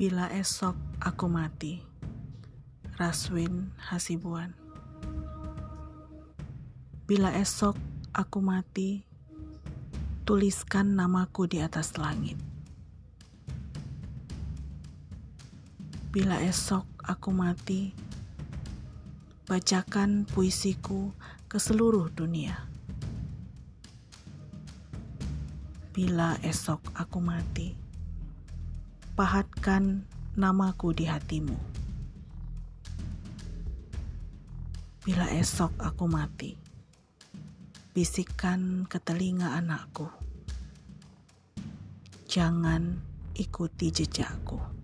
Bila esok aku mati, Raswin Hasibuan. Bila esok aku mati, tuliskan namaku di atas langit. Bila esok aku mati, bacakan puisiku ke seluruh dunia. Bila esok aku mati, pahatkan namaku di hatimu. Bila esok aku mati, bisikkan ke telinga anakku. Jangan ikuti jejakku.